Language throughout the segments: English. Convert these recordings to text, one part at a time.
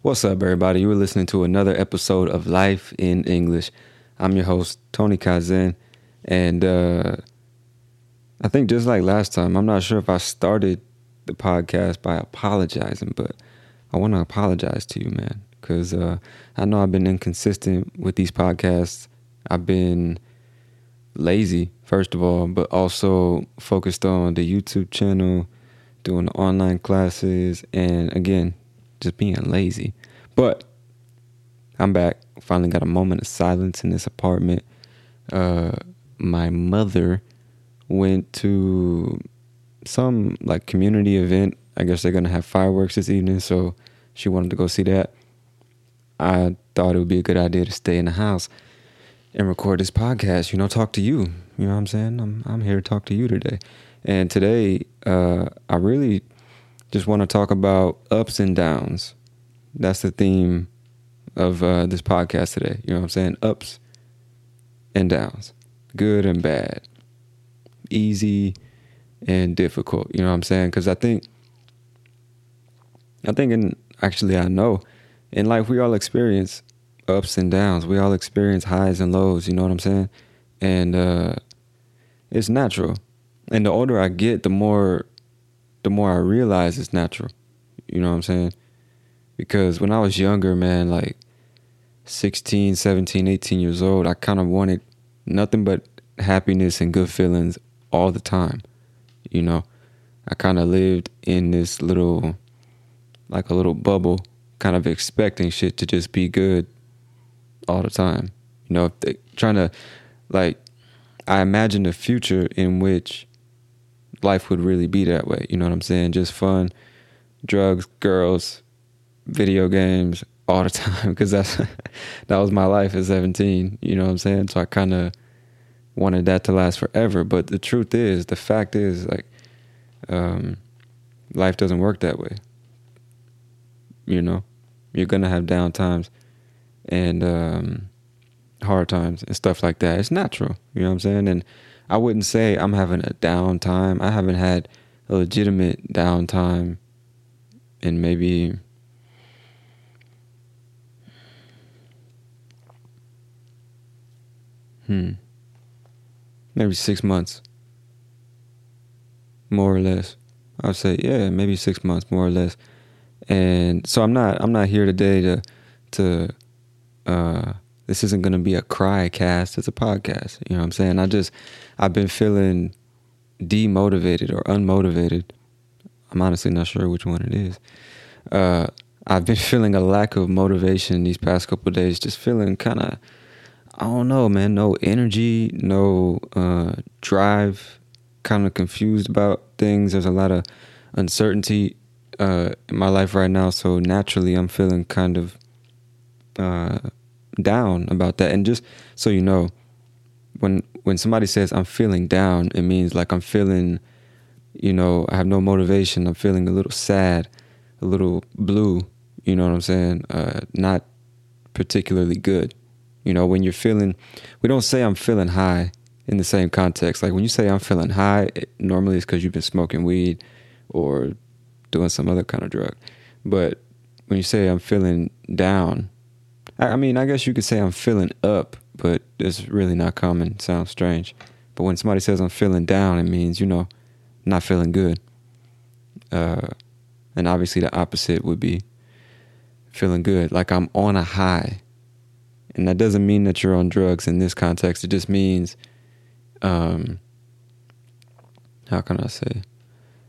What's up, everybody? You are listening to another episode of Life in English. I'm your host, Tony Kaizen. And uh, I think just like last time, I'm not sure if I started the podcast by apologizing, but I want to apologize to you, man, because uh, I know I've been inconsistent with these podcasts. I've been lazy, first of all, but also focused on the YouTube channel, doing online classes, and again, just being lazy. But I'm back. Finally got a moment of silence in this apartment. Uh, my mother went to some like community event. I guess they're gonna have fireworks this evening, so she wanted to go see that. I thought it would be a good idea to stay in the house and record this podcast. You know, talk to you. You know what I'm saying? I'm I'm here to talk to you today. And today, uh, I really just want to talk about ups and downs. That's the theme of uh, this podcast today. You know what I'm saying? Ups and downs, good and bad, easy and difficult. You know what I'm saying? Because I think, I think, and actually, I know in life we all experience ups and downs. We all experience highs and lows. You know what I'm saying? And uh, it's natural. And the older I get, the more the more I realize it's natural. You know what I'm saying? Because when I was younger, man, like 16, 17, 18 years old, I kind of wanted nothing but happiness and good feelings all the time. You know, I kind of lived in this little, like a little bubble, kind of expecting shit to just be good all the time. You know, they, trying to, like, I imagine a future in which life would really be that way. You know what I'm saying? Just fun, drugs, girls, video games all the time because that's that was my life at 17. You know what I'm saying? So I kind of wanted that to last forever. But the truth is, the fact is, like, um, life doesn't work that way. You know, you're gonna have down times and um, hard times and stuff like that. It's natural. You know what I'm saying? And I wouldn't say I'm having a downtime. I haven't had a legitimate downtime in maybe hmm. Maybe six months. More or less. I'd say yeah maybe six months more or less. And so i'm not i'm not here today to to uh this isn't going to be a cry cast it's a podcast you know what i'm saying? I just i've been feeling demotivated or unmotivated. I'm honestly not sure which one it is. Uh, i've been feeling a lack of motivation these past couple days just feeling kind of i don't know man no energy no uh, drive kind of confused about things. There's a lot of uncertainty uh, in my life right now so naturally i'm feeling kind of uh, down about that. And just so you know, when when somebody says I'm feeling down, it means like I'm feeling, you know, I have no motivation. I'm feeling a little sad, a little blue. You know what I'm saying? Uh, not particularly good. You know, when you're feeling, we don't say I'm feeling high in the same context. Like when you say I'm feeling high, it, normally it's because you've been smoking weed or doing some other kind of drug. But when you say I'm feeling down, I, I mean, I guess you could say I'm feeling up, but it's really not common. sounds strange. But when somebody says I'm feeling down, it means, you know, not feeling good. Uh, and obviously the opposite would be feeling good, like I'm on a high. And that doesn't mean that you're on drugs in this context. It just means, um, how can I say,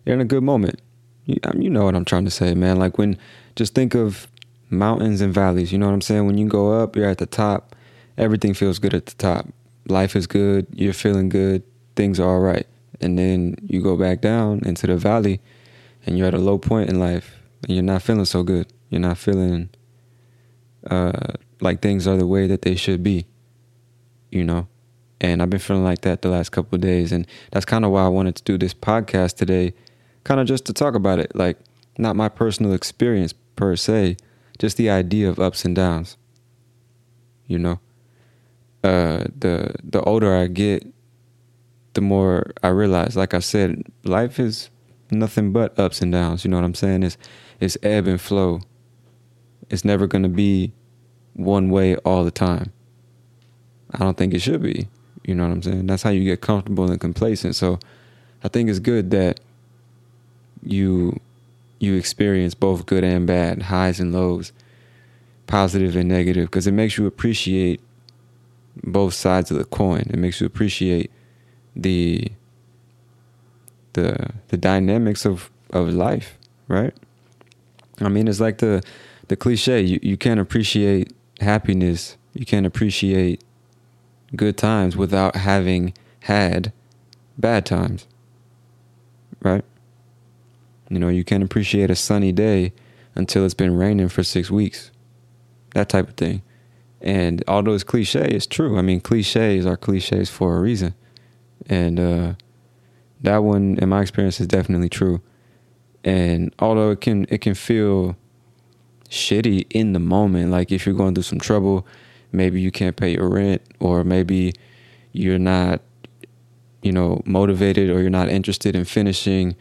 you're in a good moment. You, you know what I'm trying to say, man. Like when, just think of mountains and valleys. You know what I'm saying? When you go up, you're at the top. Everything feels good at the top. Life is good. You're feeling good. Things are all right. And then you go back down into the valley and you're at a low point in life and you're not feeling so good. You're not feeling uh, like things are the way that they should be, you know? And I've been feeling like that the last couple of days. And that's kind of why I wanted to do this podcast today, kind of just to talk about it. Like, not my personal experience per se, just the idea of ups and downs, you know? Uh, the the older I get, the more I realize, like I said, life is nothing but ups and downs. You know what I'm saying? It's it's ebb and flow. It's never to be one way all the time. I don't think it should be. You know what I'm saying? That's how you get comfortable and complacent. So I think it's good that you you experience both good and bad, highs and lows, positive and negative, because it makes you appreciate both sides of the coin. It makes you appreciate the the the dynamics of of life, right? I mean, it's like the the cliche. You you can't appreciate happiness. You can't appreciate good times without having had bad times, right? You know, you can't appreciate a sunny day until it's been raining for six weeks. That type of thing. And although it's cliche, it's true. I mean, cliches are cliches for a reason. And uh, that one, in my experience, is definitely true. And although it can it can feel shitty in the moment, like if you're going through some trouble, maybe you can't pay your rent, or maybe you're not, you know, motivated, or you're not interested in finishing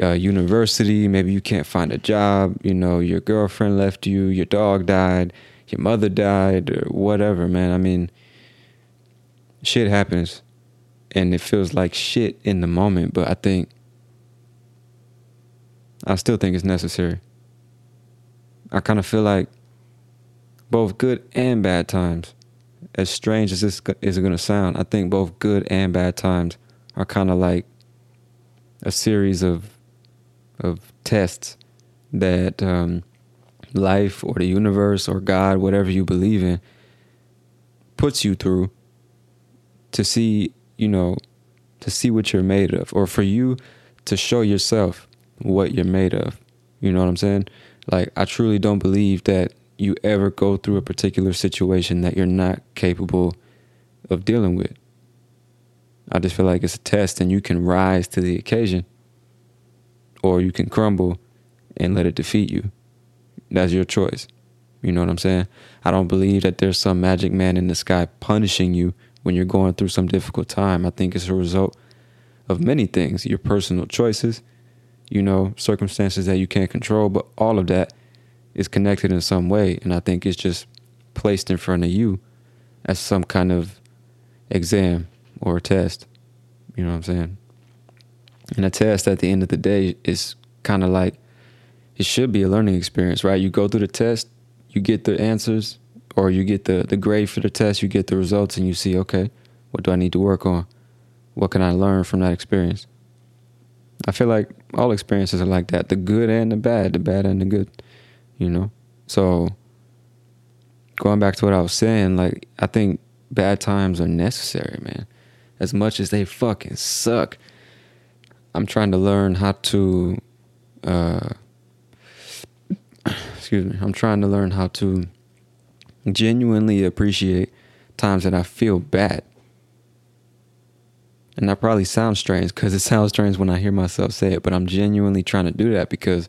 uh, university. Maybe you can't find a job. You know, your girlfriend left you, your dog died, your mother died, or whatever. Man, I mean, shit happens, and it feels like shit in the moment. But I think I still think it's necessary. I kind of feel like both good and bad times, as strange as this is going to sound, I think both good and bad times are kind of like a series of of tests that um, life or the universe or God, whatever you believe in, puts you through to see, you know, to see what you're made of, or for you to show yourself what you're made of. You know what I'm saying? Like, I truly don't believe that you ever go through a particular situation that you're not capable of dealing with. I just feel like it's a test and you can rise to the occasion or you can crumble and let it defeat you. That's your choice. You know what I'm saying? I don't believe that there's some magic man in the sky punishing you when you're going through some difficult time. I think it's a result of many things your personal choices, you know, circumstances that you can't control, but all of that is connected in some way. And I think it's just placed in front of you as some kind of exam or a test. You know what I'm saying? And a test at the end of the day is kind of like it should be a learning experience, right? You go through the test, you get the answers, or you get the, the grade for the test, you get the results, and you see, okay, what do I need to work on? What can I learn from that experience? I feel like all experiences are like that the good and the bad, the bad and the good, you know? So, going back to what I was saying, like, I think bad times are necessary, man. As much as they fucking suck, I'm trying to learn how to, uh, excuse me, I'm trying to learn how to genuinely appreciate times that I feel bad. And that probably sounds strange because it sounds strange when I hear myself say it, but I'm genuinely trying to do that because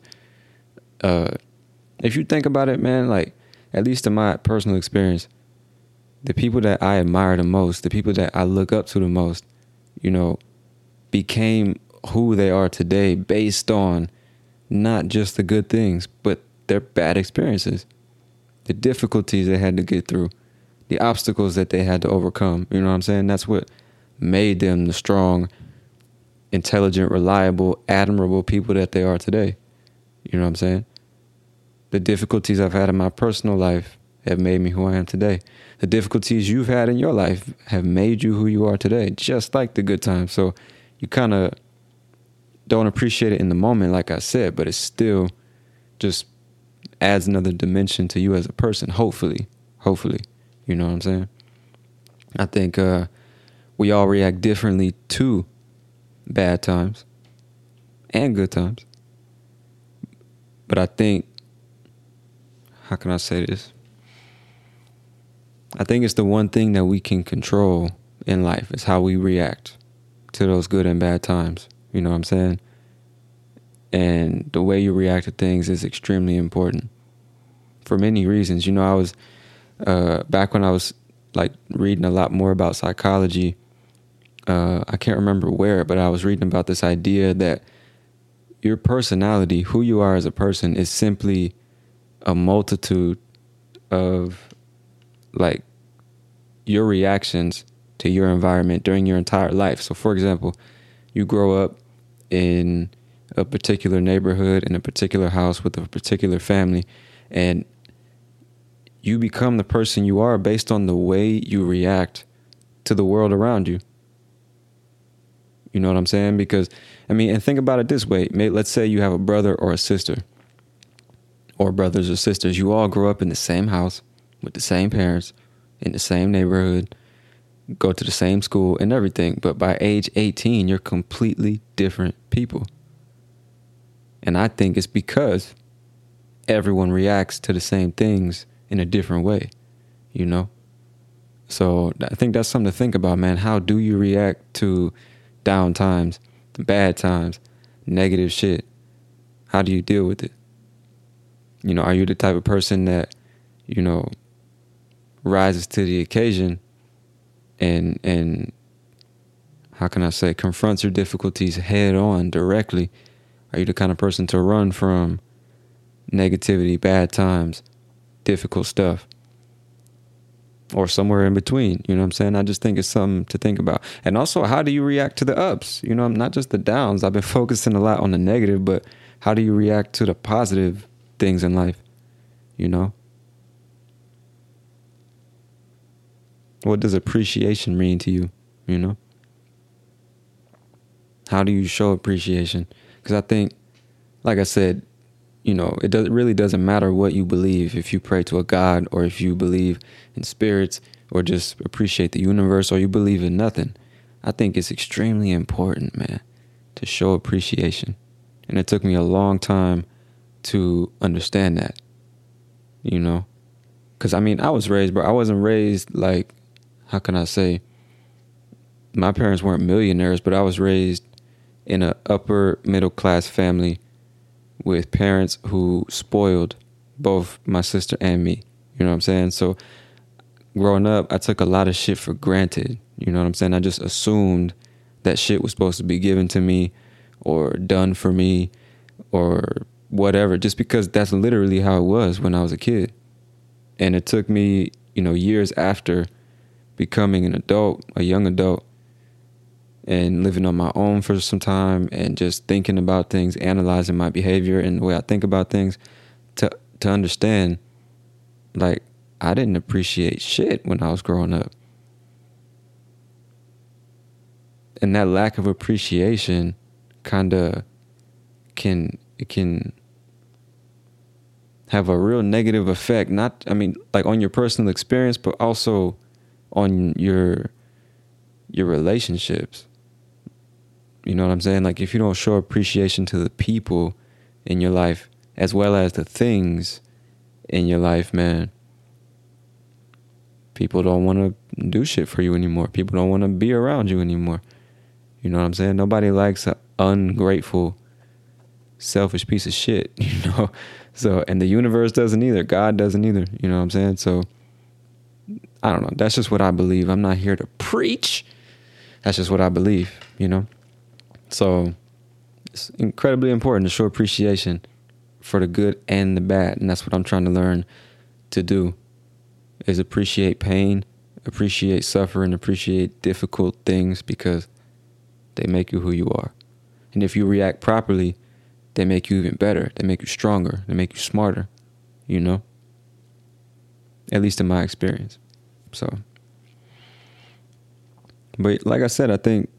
uh, if you think about it, man, like at least in my personal experience, the people that I admire the most, the people that I look up to the most, you know, became who they are today based on not just the good things, but their bad experiences, the difficulties they had to get through, the obstacles that they had to overcome. You know what I'm saying? That's what made them the strong, intelligent, reliable, admirable people that they are today. You know what I'm saying? The difficulties I've had in my personal life have made me who I am today. The difficulties you've had in your life have made you who you are today, just like the good times. So you kind of don't appreciate it in the moment, like I said, but it's still just adds another dimension to you as a person, hopefully. Hopefully. You know what I'm saying? I think uh, we all react differently to bad times and good times. But I think, how can I say this? I think it's the one thing that we can control in life is how we react to those good and bad times. You know what I'm saying? And the way you react to things is extremely important for many reasons. You know, I was uh, back when I was like reading a lot more about psychology. Uh, I can't remember where, but I was reading about this idea that your personality, who you are as a person, is simply a multitude of like your reactions to your environment during your entire life. So, for example, you grow up in a particular neighborhood, in a particular house with a particular family, and you become the person you are based on the way you react to the world around you. You know what I'm saying? Because, I mean, and think about it this way. Let's say you have a brother or a sister, or brothers or sisters. You all grow up in the same house with the same parents, in the same neighborhood, go to the same school and everything. But by age 18, you're completely different people. And I think it's because everyone reacts to the same things in a different way, you know? So I think that's something to think about, man. How do you react to down times, bad times, negative shit? How do you deal with it? You know, are you the type of person that, you know, rises to the occasion and and how can I say confronts your difficulties head on directly? Are you the kind of person to run from negativity, bad times, difficult stuff? Or somewhere in between, you know what I'm saying? I just think it's something to think about. And also, how do you react to the ups? You know, I'm not just the downs. I've been focusing a lot on the negative, but how do you react to the positive things in life? You know? What does appreciation mean to you? You know? How do you show appreciation? Because I think, like I said, you know, it does, it really doesn't matter what you believe. If you pray to a God or if you believe in spirits or just appreciate the universe or you believe in nothing. I think it's extremely important, man, to show appreciation. And it took me a long time to understand that, you know? Because, I mean, I was raised, bro. I wasn't raised like how can I say? My parents weren't millionaires, but I was raised in an upper middle class family with parents who spoiled both my sister and me. You know what I'm saying? So growing up, I took a lot of shit for granted. You know what I'm saying? I just assumed that shit was supposed to be given to me or done for me or whatever, just because that's literally how it was when I was a kid. And it took me, you know, years after becoming an adult, a young adult, and living on my own for some time and just thinking about things, analyzing my behavior and the way I think about things to to understand like I didn't appreciate shit when I was growing up. And that lack of appreciation kind of can it can have a real negative effect not I mean like on your personal experience but also on your your relationships. You know what I'm saying? Like if you don't show appreciation to the people in your life as well as the things in your life, man, people don't want to do shit for you anymore. People don't want to be around you anymore. You know what I'm saying? Nobody likes an ungrateful selfish piece of shit, you know. So and the universe doesn't either. God doesn't either. You know what I'm saying? So I don't know. That's just what I believe. I'm not here to preach. That's just what I believe, you know? So it's incredibly important to show appreciation for the good and the bad. And that's what I'm trying to learn to do is appreciate pain, appreciate suffering, appreciate difficult things because they make you who you are. And if you react properly, they make you even better. They make you stronger. They make you smarter, you know? At least in my experience. So, but like I said, I think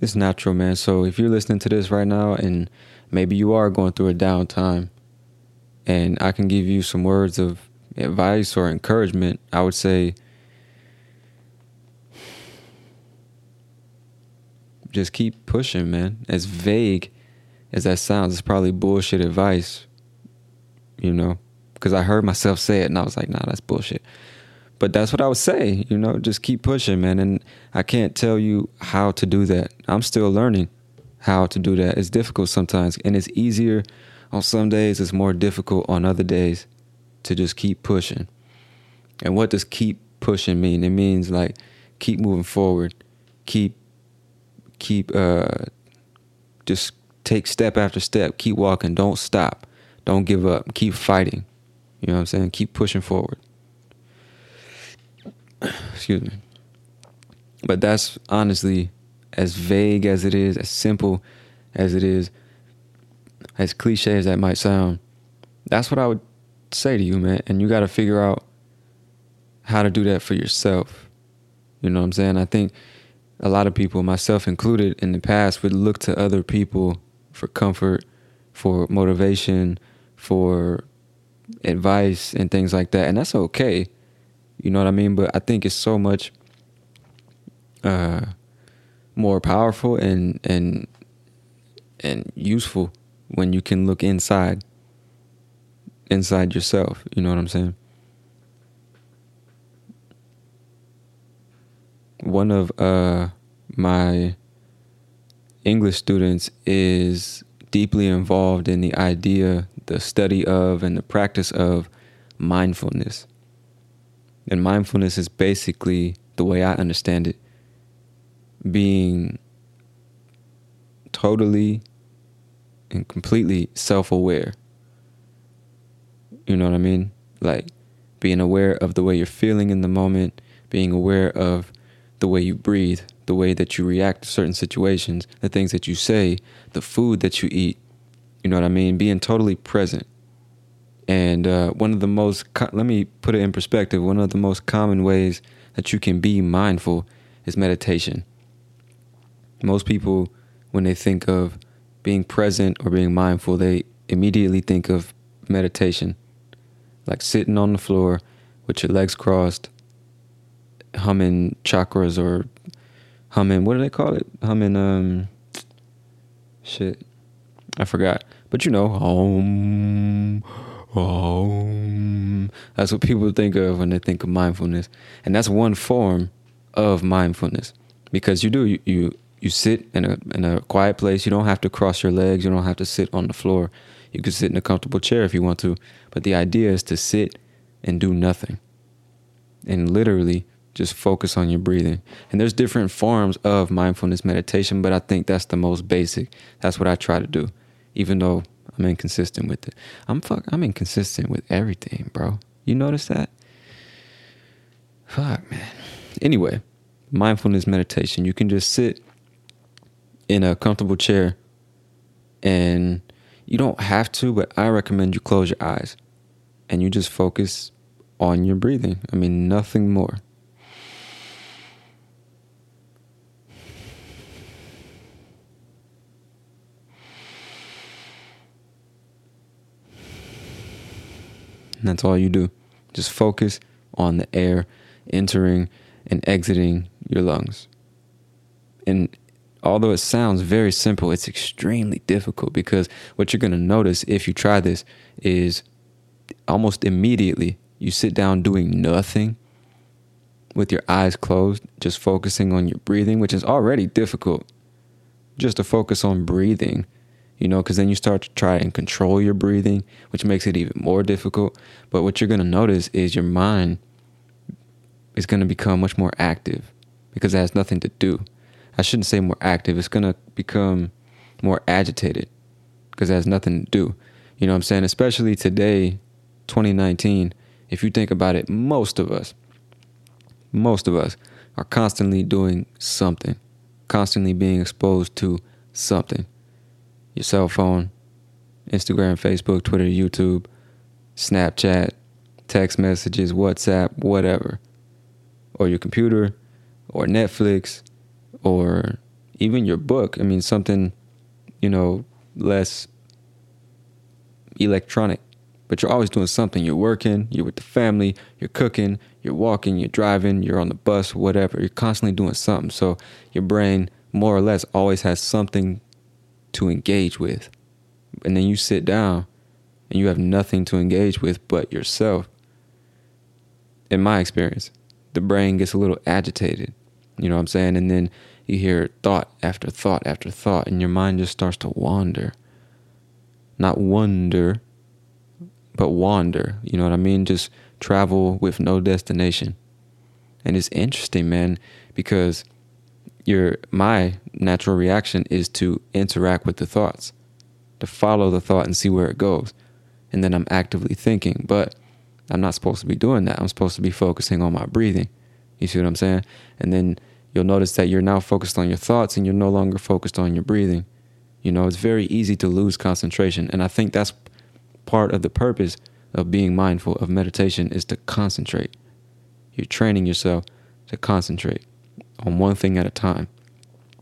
it's natural, man. So if you're listening to this right now and maybe you are going through a downtime and I can give you some words of advice or encouragement, I would say just keep pushing, man. As vague as that sounds, it's probably bullshit advice, you know, because I heard myself say it and I was like, nah, that's bullshit. But that's what I would say, you know, just keep pushing, man. And I can't tell you how to do that. I'm still learning how to do that. It's difficult sometimes, and it's easier on some days, it's more difficult on other days to just keep pushing. And what does keep pushing mean? It means like keep moving forward, keep keep uh just take step after step, keep walking, don't stop, don't give up, keep fighting. You know what I'm saying? Keep pushing forward. Excuse me. But that's honestly as vague as it is, as simple as it is, as cliche as that might sound. That's what I would say to you, man. And you got to figure out how to do that for yourself. You know what I'm saying? I think a lot of people, myself included, in the past would look to other people for comfort, for motivation, for advice, and things like that. And that's okay. You know what I mean? But I think it's so much uh, more powerful and and and useful when you can look inside inside yourself. You know what I'm saying? One of uh, my English students is deeply involved in the idea, the study of, and the practice of mindfulness. And mindfulness is basically, the way I understand it, being totally and completely self aware. You know what I mean? Like being aware of the way you're feeling in the moment, being aware of the way you breathe, the way that you react to certain situations, the things that you say, the food that you eat. You know what I mean? Being totally present. And uh, one of the most, co- let me put it in perspective, one of the most common ways that you can be mindful is meditation. Most people, when they think of being present or being mindful, they immediately think of meditation, like sitting on the floor with your legs crossed, humming chakras or humming, what do they call it? Humming, um, shit, I forgot. But you know, home That's what people think of when they think of mindfulness, and that's one form of mindfulness because you do you you, you sit in a in a quiet place. You don't have to cross your legs. You don't have to sit on the floor. You can sit in a comfortable chair if you want to. But the idea is to sit and do nothing, and literally just focus on your breathing. And there's different forms of mindfulness meditation, but I think that's the most basic. That's what I try to do, even though I'm inconsistent with it. I'm fuck. I'm inconsistent with everything, bro. You notice that? Fuck, man. Anyway, mindfulness meditation. You can just sit in a comfortable chair, and you don't have to, but I recommend you close your eyes, and you just focus on your breathing. I mean, nothing more. And that's all you do. Just focus on the air entering and exiting your lungs. And although it sounds very simple, it's extremely difficult because what you're going to notice if you try this is almost immediately you sit down doing nothing with your eyes closed, just focusing on your breathing, which is already difficult. Just to focus on breathing you know, because then you start to try and control your breathing, which makes it even more difficult. But what you're going to notice is your mind is going to become much more active because it has nothing to do. I shouldn't say more active, it's going to become more agitated because it has nothing to do. You know what I'm saying? Especially today, 2019, if you think about it, most of us, most of us are constantly doing something, constantly being exposed to something. Your cell phone, Instagram, Facebook, Twitter, YouTube, Snapchat, text messages, WhatsApp, whatever. Or your computer, or Netflix, or even your book. I mean, something, you know, less electronic. But you're always doing something. You're working, you're with the family, you're cooking, you're walking, you're driving, you're on the bus, whatever. You're constantly doing something. So your brain, more or less, always has something to engage with. And then you sit down and you have nothing to engage with but yourself. In my experience, the brain gets a little agitated. You know what I'm saying? And then you hear thought after thought after thought, and your mind just starts to wander. Not wonder, but wander. You know what I mean? Just travel with no destination. And it's interesting, man, because your my natural reaction is to interact with the thoughts, to follow the thought and see where it goes. And then I'm actively thinking, but I'm not supposed to be doing that. I'm supposed to be focusing on my breathing. You see what I'm saying? And then you'll notice that you're now focused on your thoughts and you're no longer focused on your breathing. You know, it's very easy to lose concentration. And I think that's part of the purpose of being mindful of meditation is to concentrate. You're training yourself to concentrate on one thing at a time.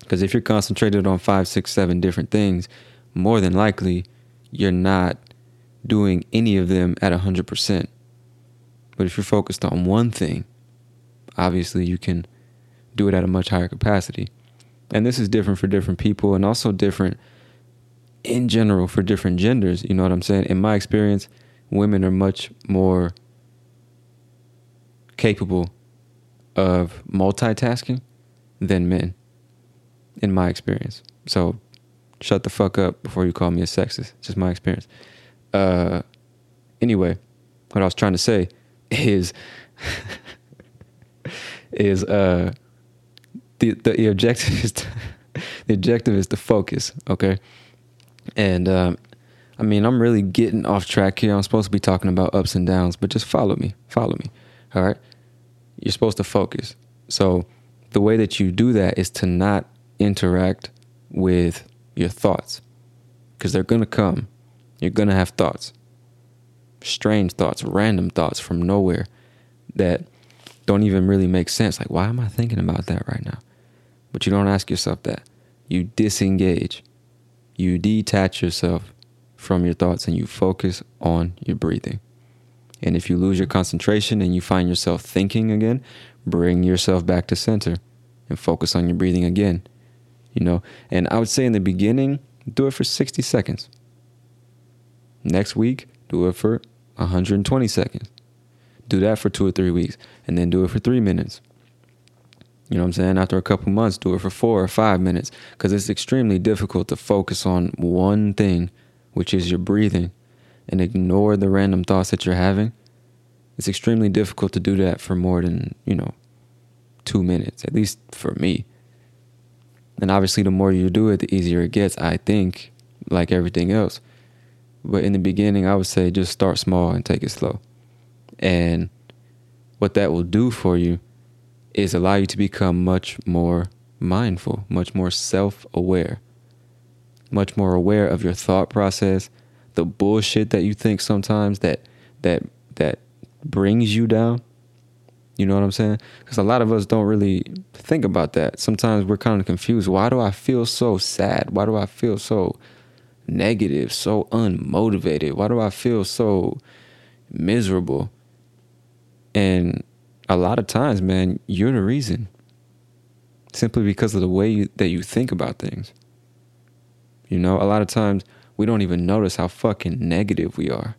Because if you're concentrated on five, six, seven different things, more than likely you're not doing any of them at 100%. But if you're focused on one thing, obviously you can do it at a much higher capacity. And this is different for different people and also different in general for different genders. You know what I'm saying? In my experience, women are much more capable of multitasking than men, in my experience. So shut the fuck up before you call me a sexist. Just my experience. Uh, anyway, what I was trying to say is is uh the the objective is to, the objective is to focus, okay? And um, I mean, I'm really getting off track here. I'm supposed to be talking about ups and downs, but just follow me. Follow me. All right? You're supposed to focus. So, the way that you do that is to not interact with your thoughts because they're going to come. You're going to have thoughts. Strange thoughts, random thoughts from nowhere that don't even really make sense. Like, why am I thinking about that right now? But you don't ask yourself that. You disengage. You detach yourself from your thoughts and you focus on your breathing. And if you lose your concentration and you find yourself thinking again, bring yourself back to center and focus on your breathing again. You know, and I would say in the beginning, do it for 60 seconds. Next week, do it for 120 seconds. Do that for two or three weeks and then do it for three minutes. You know what I'm saying? After a couple months, do it for four or five minutes because it's extremely difficult to focus on one thing, which is your breathing, and ignore the random thoughts that you're having. It's extremely difficult to do that for more than, you know, two minutes, at least for me. And obviously, the more you do it, the easier it gets, I think, like everything else. But in the beginning, I would say just start small and take it slow. And what that will do for you is allow you to become much more mindful, much more self aware, much more aware of your thought process, the bullshit that you think sometimes that that that brings you down. You know what I'm saying? Because a lot of us don't really think about that. Sometimes we're kind of confused. Why do I feel so sad? Why do I feel so negative, so unmotivated? Why do I feel so miserable? And a lot of times, man, you're the reason. Simply because of the way you, that you think about things. You know, a lot of times we don't even notice how fucking negative we are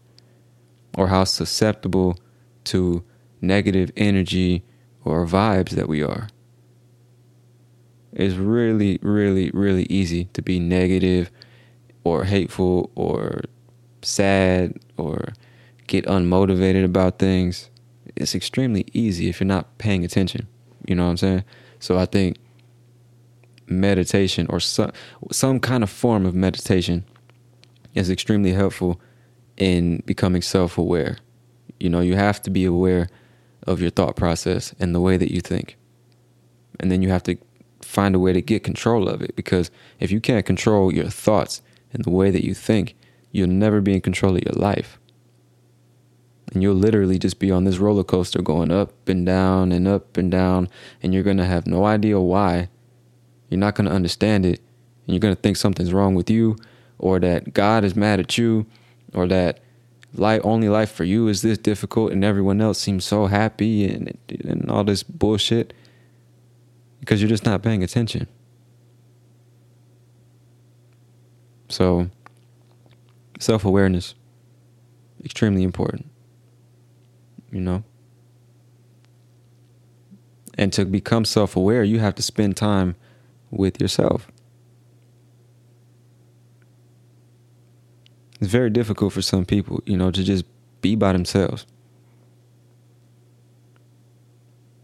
or how susceptible to negative energy or vibes that we are. It's really, really, really easy to be negative or hateful or sad or get unmotivated about things, it's extremely easy if you're not paying attention. You know what I'm saying? So I think meditation or some some kind of form of meditation is extremely helpful in becoming self-aware. You know, you have to be aware of your thought process and the way that you think. And then you have to find a way to get control of it because if you can't control your thoughts and the way that you think, you'll never be in control of your life. And you'll literally just be on this roller coaster going up and down and up and down, and you're going to have no idea why. You're not going to understand it, and you're going to think something's wrong with you, or that God is mad at you, or that life only life for you is this difficult and everyone else seems so happy and and all this bullshit because you're just not paying attention. So self-awareness extremely important. You know? And to become self-aware, you have to spend time with yourself. It's very difficult for some people, you know, to just be by themselves.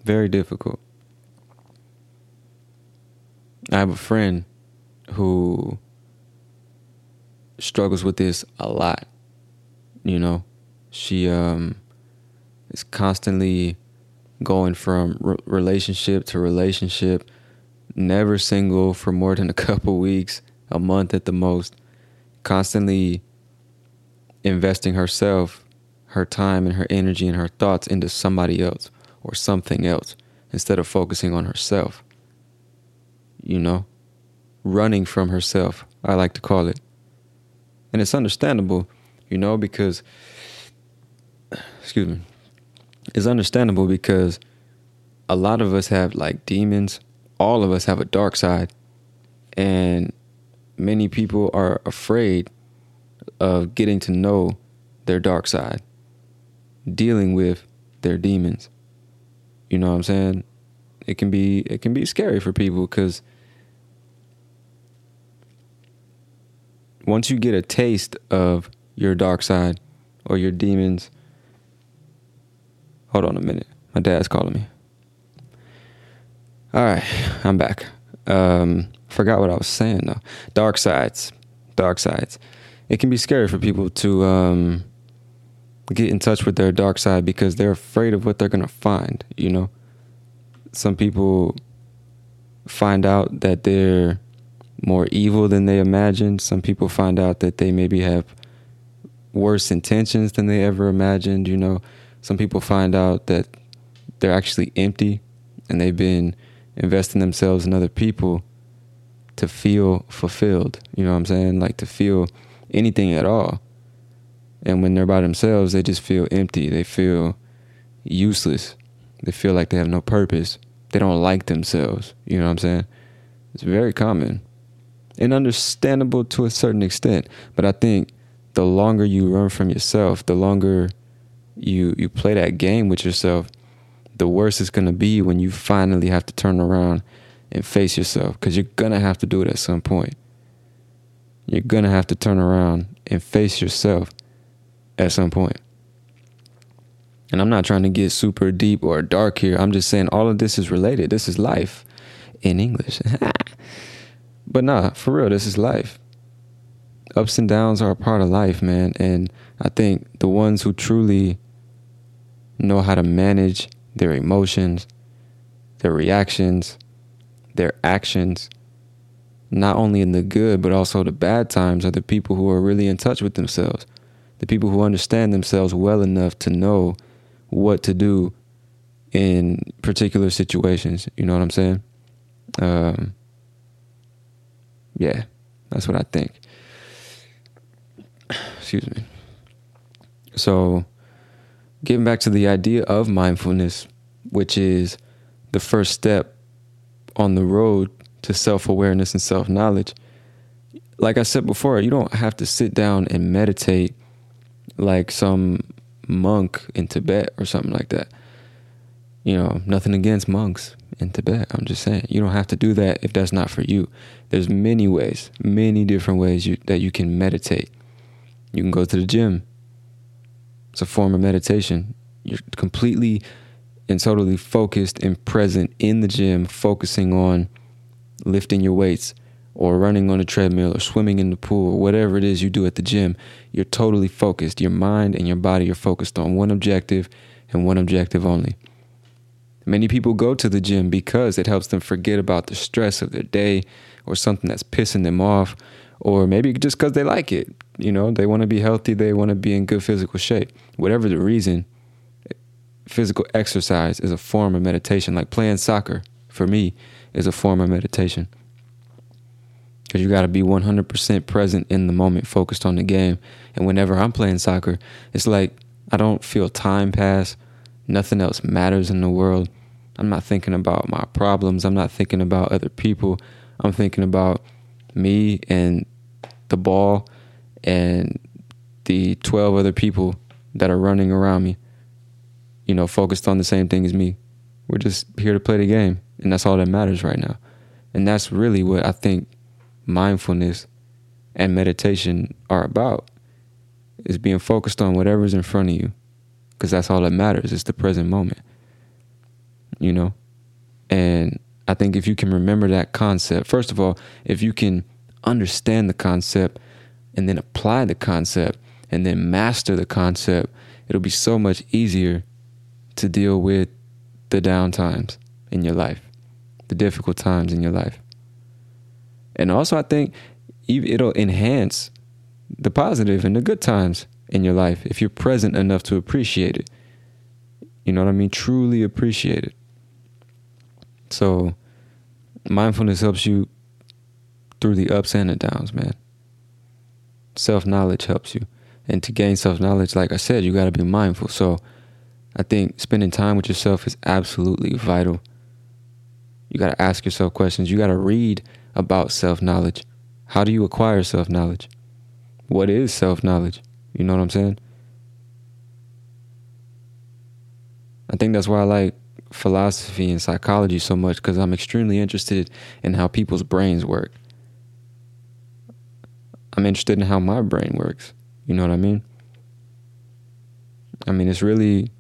Very difficult. I have a friend who struggles with this a lot. You know, she um is constantly going from re- relationship to relationship, never single for more than a couple weeks, a month at the most, constantly investing herself, her time and her energy and her thoughts into somebody else or something else instead of focusing on herself. You know, running from herself, I like to call it. And it's understandable, you know, because, excuse me, it's understandable because a lot of us have like demons. All of us have a dark side. And many people are afraid of getting to know their dark side, dealing with their demons. You know what I'm saying? It can be it can be scary for people because once you get a taste of your dark side or your demons, hold on a minute. My dad's calling me. All right, I'm back. Um, forgot what I was saying though. Dark sides, dark sides it can be scary for people to um, get in touch with their dark side because they're afraid of what they're going to find. You know, some people find out that they're more evil than they imagined. Some people find out that they maybe have worse intentions than they ever imagined. You know, some people find out that they're actually empty and they've been investing themselves in other people to feel fulfilled. You know what I'm saying? Like to feel anything at all. And when they're by themselves, they just feel empty. They feel useless. They feel like they have no purpose. They don't like themselves. You know what I'm saying? It's very common and understandable to a certain extent. But I think the longer you run from yourself, the longer you you play that game with yourself, the worse it's gonna be when you finally have to turn around and face yourself. Because you're gonna have to do it at some point you're going to have to turn around and face yourself at some point. And I'm not trying to get super deep or dark here. I'm just saying all of this is related. This is life in English. but nah, for real, this is life. Ups and downs are a part of life, man. And I think the ones who truly know how to manage their emotions, their reactions, their actions, not only in the good, but also the bad times, are the people who are really in touch with themselves. The people who understand themselves well enough to know what to do in particular situations. You know what I'm saying? Um, yeah, that's what I think. Excuse me. So, getting back to the idea of mindfulness, which is the first step on the road to self awareness and self knowledge. Like I said before, you don't have to sit down and meditate like some monk in Tibet or something like that. You know, nothing against monks in Tibet. I'm just saying. You don't have to do that if that's not for you. There's many ways, many different ways you, that you can meditate. You can go to the gym. It's a form of meditation. You're completely and totally focused and present in the gym, focusing on lifting your weights or running on a treadmill or swimming in the pool or whatever it is you do at the gym. You're totally focused. Your mind and your body are focused on one objective and one objective only. Many people go to the gym because it helps them forget about the stress of their day or something that's pissing them off, or maybe just because they like it. You know, they want to be healthy, they want to be in good physical shape. Whatever the reason, physical exercise is a form of meditation. Like playing soccer, for me, is a form of meditation. Because you got to be 100% present in the moment, focused on the game. And whenever I'm playing soccer, it's like I don't feel time pass. Nothing else matters in the world. I'm not thinking about my problems. I'm not thinking about other people. I'm thinking about me and the ball and the 12 other people that are running around me, you know, focused on the same thing as me. We're just here to play the game, and that's all that matters right now. And that's really what I think mindfulness and meditation are about is being focused on whatever's in front of you because that's all that matters it's the present moment you know and i think if you can remember that concept first of all if you can understand the concept and then apply the concept and then master the concept it'll be so much easier to deal with the down times in your life the difficult times in your life and also i think it'll enhance the positive and the good times in your life if you're present enough to appreciate it. You know what I mean? Truly appreciate it. So, mindfulness helps you through the ups and the downs, man. Self knowledge helps you. And to gain self knowledge, like I said, you got to be mindful. So, I think spending time with yourself is absolutely vital. You got to ask yourself questions. You got to read about self knowledge. How do you acquire self knowledge? What is self knowledge? You know what I'm saying? I think that's why I like philosophy and psychology so much because I'm extremely interested in how people's brains work. I'm interested in how my brain works. You know what I mean? I mean, it's really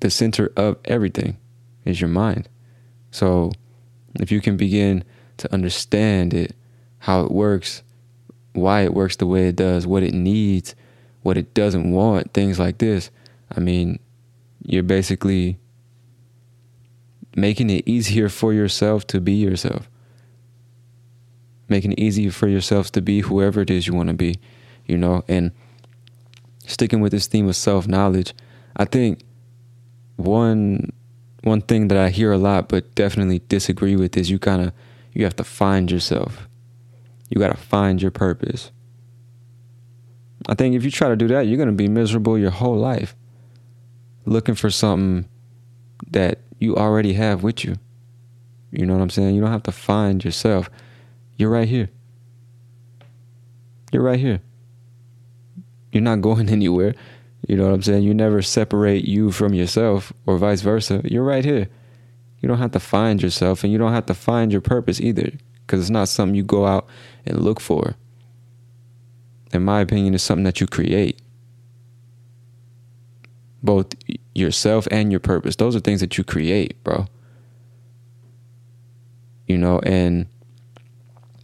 the center of everything is your mind. So if you can begin to understand it, how it works, why it works the way it does, what it needs, what it doesn't want, things like this. I mean, you're basically making it easier for yourself to be yourself. Making it easier for yourselves to be whoever it is you want to be, you know, and sticking with this theme of self-knowledge, I think one one thing that I hear a lot but definitely disagree with is you kind of you have to find yourself. You got to find your purpose. I think if you try to do that, you're going to be miserable your whole life looking for something that you already have with you. You know what I'm saying? You don't have to find yourself. You're right here. You're right here. You're not going anywhere. You know what I'm saying? You never separate you from yourself or vice versa. You're right here. You don't have to find yourself and you don't have to find your purpose either because it's not something you go out and look for. In my opinion, it's something that you create. Both yourself and your purpose. Those are things that you create, bro. You know, and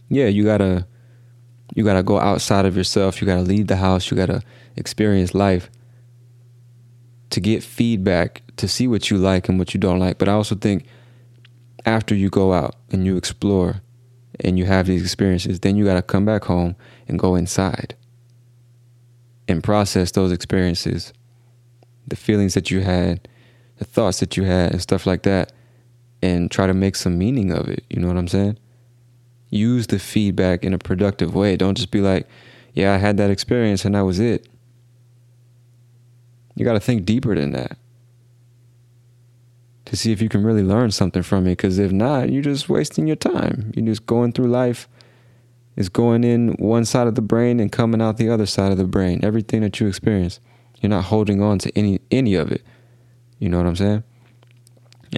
yeah, you gotta you gotta go outside of yourself. You gotta leave the house. You gotta experience life to get feedback to see what you like and what you don't like. But I also think after you go out and you explore and you have these experiences, then you got to come back home and go inside and process those experiences, the feelings that you had, the thoughts that you had, and stuff like that, and try to make some meaning of it. You know what I'm saying? Use the feedback in a productive way. Don't just be like, yeah, I had that experience and that was it. You got to think deeper than that to see if you can really learn something from it. Because if not, you're just wasting your time. You're just going through life. It's going in one side of the brain and coming out the other side of the brain. Everything that you experience, you're not holding on to any any of it. You know what I'm saying?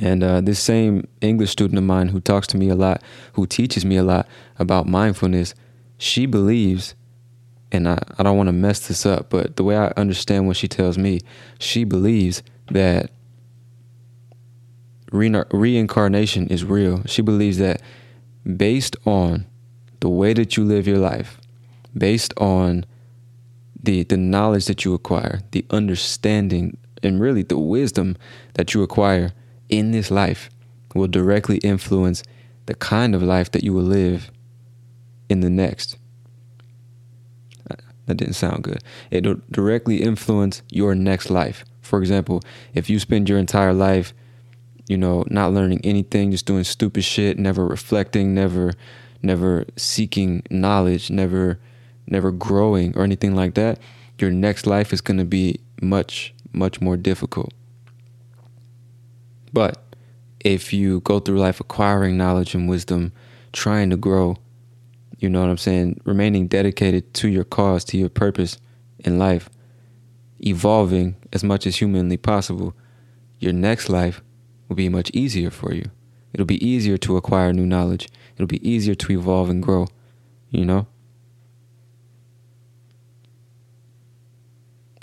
And uh, this same English student of mine who talks to me a lot, who teaches me a lot about mindfulness, she believes, and I, I don't want to mess this up, but the way I understand what she tells me, she believes that re- reincarnation is real. She believes that based on the way that you live your life, based on the the knowledge that you acquire, the understanding and really the wisdom that you acquire in this life will directly influence the kind of life that you will live in the next. That didn't sound good. It'll directly influence your next life. For example, if you spend your entire life, you know, not learning anything, just doing stupid shit, never reflecting, never never seeking knowledge, never never growing or anything like that, your next life is going to be much much more difficult. But if you go through life acquiring knowledge and wisdom, trying to grow, you know what I'm saying, remaining dedicated to your cause, to your purpose in life, evolving as much as humanly possible, your next life will be much easier for you. It'll be easier to acquire new knowledge. It'll be easier to evolve and grow, you know?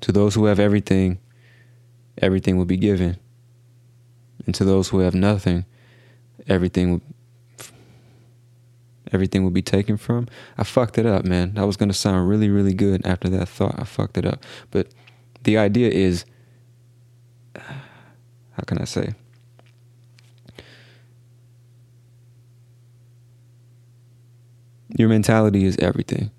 To those who have everything, everything will be given. And to those who have nothing, everything will everything will be taken from. I fucked it up, man. That was gonna sound really, really good after that thought. I fucked it up. But the idea is how can I say? Your mentality is everything.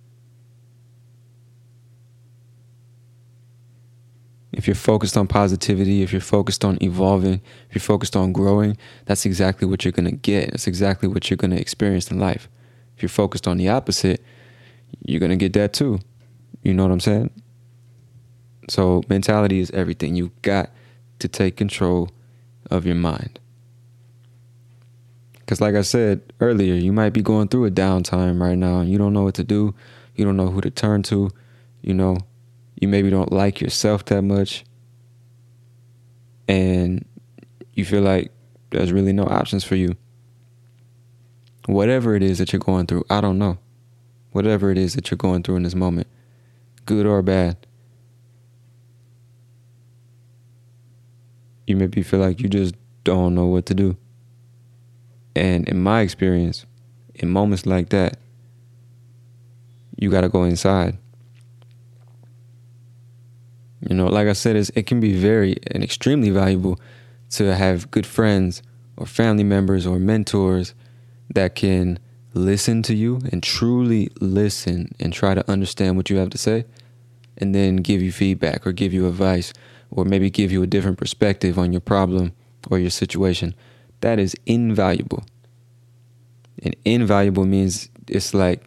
If you're focused on positivity, if you're focused on evolving, if you're focused on growing, that's exactly what you're going to get. That's exactly what you're going to experience in life. If you're focused on the opposite, you're going to get that too. You know what I'm saying? So, mentality is everything. You got to take control of your mind. Because, like I said earlier, you might be going through a downtime right now and you don't know what to do. You don't know who to turn to. You know, you maybe don't like yourself that much. And you feel like there's really no options for you. Whatever it is that you're going through, I don't know. Whatever it is that you're going through in this moment, good or bad, you maybe feel like you just don't know what to do. And in my experience, in moments like that, you got to go inside. You know, like I said, it can be very and extremely valuable to have good friends or family members or mentors that can listen to you and truly listen and try to understand what you have to say and then give you feedback or give you advice or maybe give you a different perspective on your problem or your situation that is invaluable. And invaluable means it's like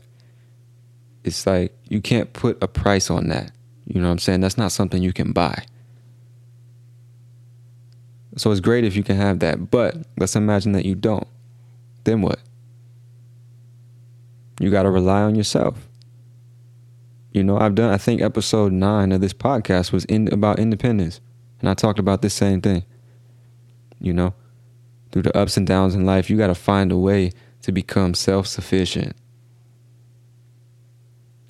it's like you can't put a price on that. You know what I'm saying? That's not something you can buy. So it's great if you can have that, but let's imagine that you don't. Then what? You got to rely on yourself. You know, I've done I think episode 9 of this podcast was in about independence, and I talked about this same thing. You know, through the ups and downs in life, you got to find a way to become self sufficient.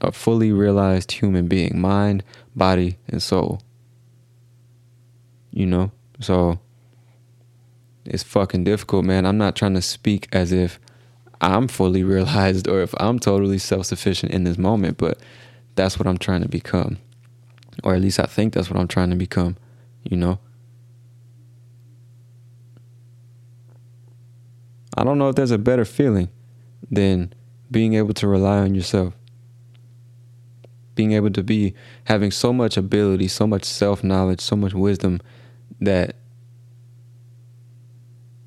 A fully realized human being, mind, body, and soul. You know? So it's fucking difficult, man. I'm not trying to speak as if I'm fully realized or if I'm totally self sufficient in this moment, but that's what I'm trying to become. Or at least I think that's what I'm trying to become, you know? I don't know if there's a better feeling than being able to rely on yourself. Being able to be having so much ability, so much self knowledge, so much wisdom that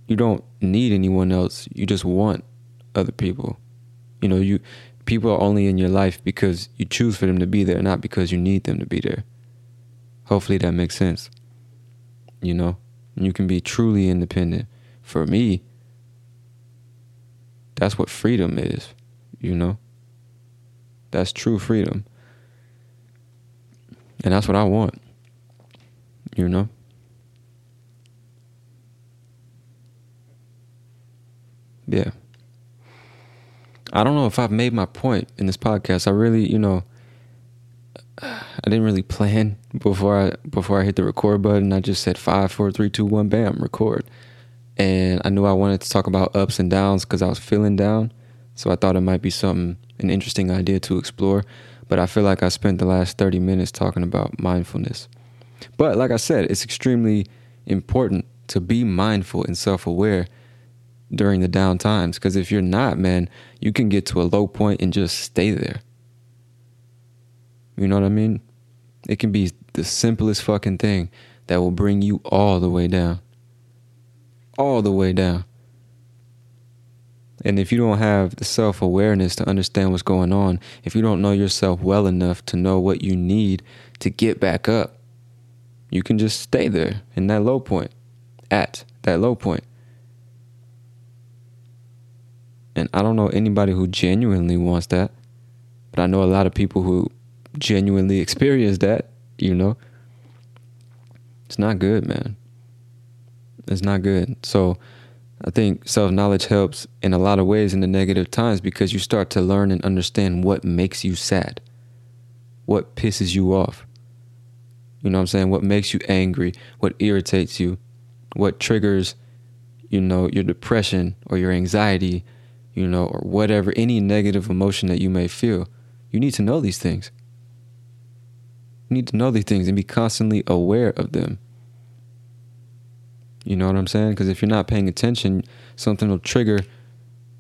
you don't need anyone else. You just want other people. You know, you people are only in your life because you choose for them to be there, not because you need them to be there. Hopefully that makes sense. You know, you can be truly independent. For me, that's what freedom is, you know? That's true freedom. And that's what I want, you know? yeah. I don't know if I've made my point in this podcast. I really, you know, I didn't really plan before I before I hit the record button. I just said five, four, three, two, one, bam, record. And I knew I wanted to talk about ups and downs because I was feeling down. So I thought it might be something an interesting idea to explore. But I feel like I spent the last 30 minutes talking about mindfulness. But like I said, it's extremely important to be mindful and self aware during the down times. Because if you're not, man, you can get to a low point and just stay there. You know what I mean? It can be the simplest fucking thing that will bring you all the way down. All the way down. And if you don't have the self awareness to understand what's going on, if you don't know yourself well enough to know what you need to get back up, you can just stay there in that low point, at that low point. And I don't know anybody who genuinely wants that, but I know a lot of people who genuinely experience that, you know. It's not good, man. It's not good. So I think self knowledge helps in a lot of ways in the negative times because you start to learn and understand what makes you sad, what pisses you off. You know what I'm saying? What makes you angry, what irritates you, what triggers, you know, your depression or your anxiety, you know, or whatever, any negative emotion that you may feel. You need to know these things. You need to know these things and be constantly aware of them. You know what I'm saying? Because if you're not paying attention, something will trigger,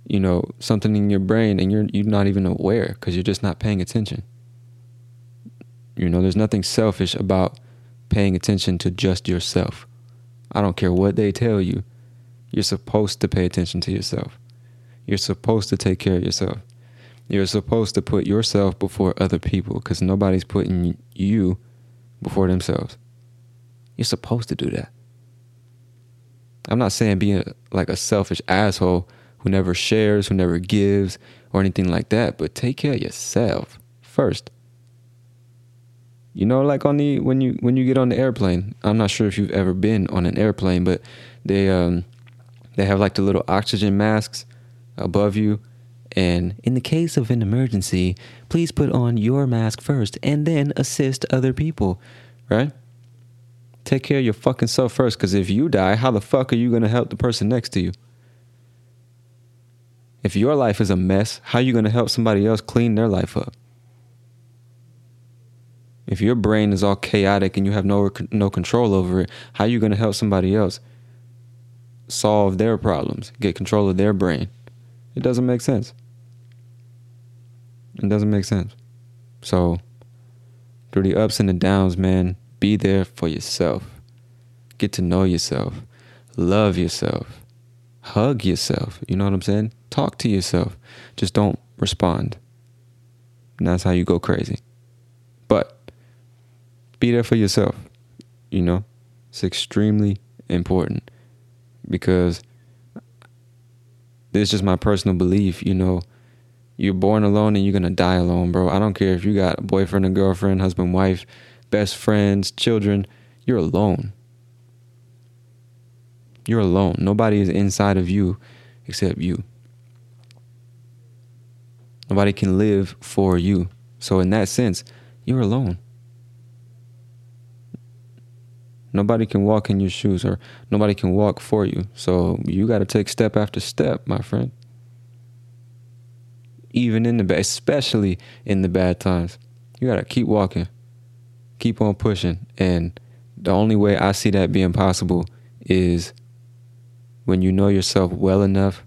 you know, something in your brain, and you're you're not even aware because you're just not paying attention. You know, there's nothing selfish about paying attention to just yourself. I don't care what they tell you. You're supposed to pay attention to yourself. You're supposed to take care of yourself. You're supposed to put yourself before other people because nobody's putting you before themselves. You're supposed to do that. I'm not saying being like a selfish asshole who never shares, who never gives, or anything like that, but take care of yourself first. You know, like on the when you when you get on the airplane, I'm not sure if you've ever been on an airplane, but they um they have like the little oxygen masks above you. And in the case of an emergency, please put on your mask first and then assist other people, right? Take care of your fucking self first, because if you die, how the fuck are you gonna help the person next to you? If your life is a mess, how are you gonna help somebody else clean their life up? If your brain is all chaotic and you have no no control over it, how are you gonna help somebody else solve their problems, get control of their brain? It doesn't make sense. It doesn't make sense. So, through the ups and the downs, man, be there for yourself. Get to know yourself. Love yourself. Hug yourself. You know what I'm saying? Talk to yourself. Just don't respond. And that's how you go crazy. But be there for yourself. You know, it's extremely important because this is just my personal belief. You know, you're born alone and you're to die alone, bro. I don't care if you got a boyfriend, a girlfriend, husband, wife best friends, children, you're alone. You're alone. Nobody is inside of you except you. Nobody can live for you. So, in that sense, you're alone. Nobody can walk in your shoes or nobody can walk for you. So, you got to take step after step, my friend. Even in the bad, especially in the bad times, you got to keep walking keep on pushing. And the only way I see that being possible is when you know yourself well enough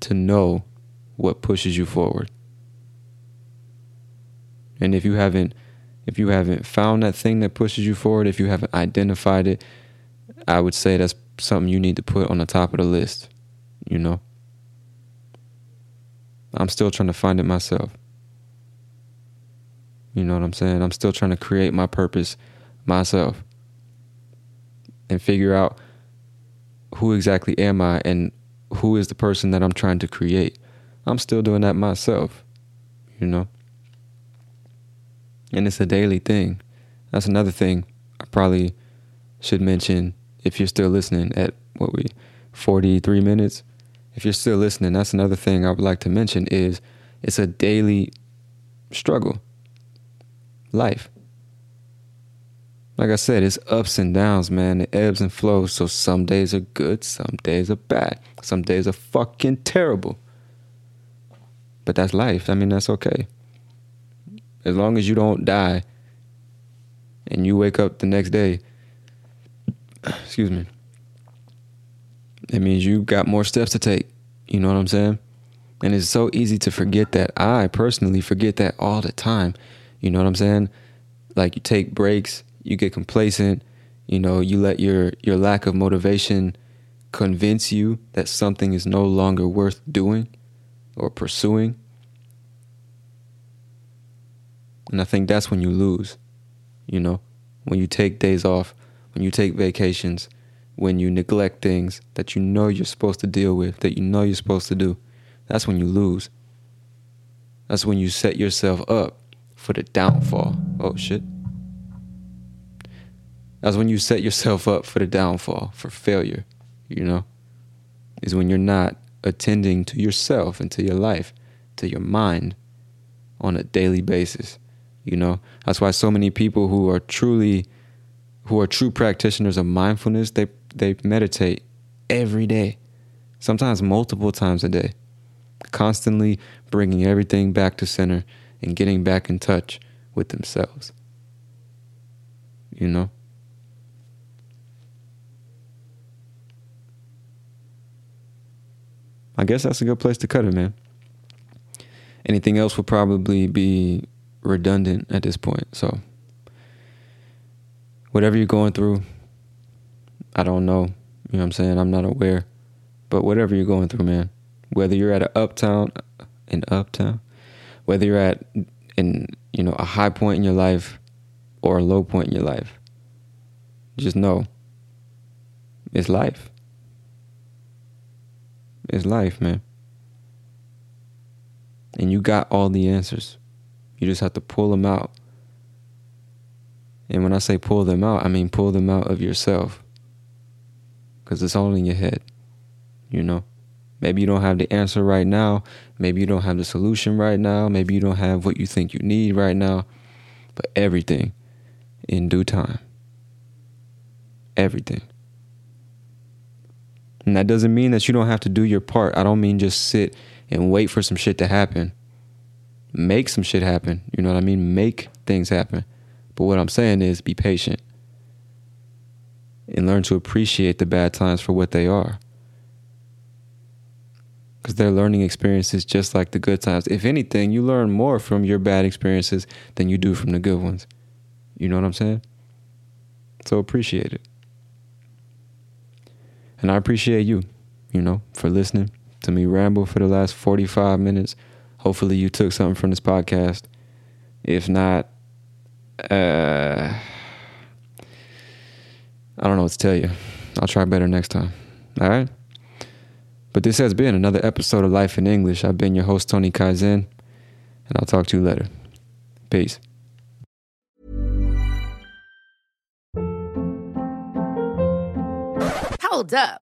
to know what pushes you forward. And if you haven't if you haven't found that thing that pushes you forward, if you haven't identified it, I would say that's something you need to put on the top of the list, you know? I'm still trying to find it myself. You know what I'm saying? I'm still trying to create my purpose myself and figure out who exactly am I and who is the person that I'm trying to create. I'm still doing that myself, you know? And it's a daily thing. That's another thing I probably should mention if you're still listening at what we 43 minutes. If you're still listening, that's another thing I would like to mention is it's a daily struggle. Life. Like I said, it's ups and downs, man. It ebbs and flows. So some days are good, some days are bad, some days are fucking terrible. But that's life. I mean, that's okay. As long as you don't die and you wake up the next day, excuse me, it means you got more steps to take. You know what I'm saying? And it's so easy to forget that. I personally forget that all the time. You know what I'm saying? Like you take breaks, you get complacent, you know, you let your your lack of motivation convince you that something is no longer worth doing or pursuing. And I think that's when you lose, you know, when you take days off, when you take vacations, when you neglect things that you know you're supposed to deal with, that you know you're supposed to do. That's when you lose. That's when you set yourself up for the downfall. Oh shit. That's when you set yourself up for the downfall, for failure, you know? Is when you're not attending to yourself and to your life, to your mind on a daily basis. You know, that's why so many people who are truly, who are true practitioners of mindfulness, they they meditate every day, sometimes multiple times a day, constantly bringing everything back to center and getting back in touch with themselves. You know. I guess that's a good place to cut it, man. Anything else would probably be redundant at this point. So, whatever you're going through, I don't know. You know what I'm saying? I'm not aware. But whatever you're going through, man, whether you're at an uptown, uh, an uptown, whether you're at in you know a high point in your life or a low point in your life, just know it's life. It's life, man. And you got all the answers. You just have to pull them out. And when I say pull them out, I mean pull them out of yourself because it's all in your head. You know, maybe you don't have the answer right now. Maybe you don't have the solution right now. Maybe you don't have what you think you need right now. But everything in due time. Everything. And that doesn't mean that you don't have to do your part. I don't mean just sit and wait for some shit to happen. Make some shit happen. You know what I mean? Make things happen. But what I'm saying is be patient and learn to appreciate the bad times for what they are. Because they're learning experiences just like the good times. If anything, you learn more from your bad experiences than you do from the good ones. You know what I'm saying? So appreciate it. And I appreciate you, you know, for listening to me ramble for the last 45 minutes. Hopefully, you took something from this podcast. If not, uh, I don't know what to tell you. I'll try better next time. All right? But this has been another episode of Life in English. I've been your host, Tony Kaizen, and I'll talk to you later. Peace. Hold up.